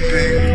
baby.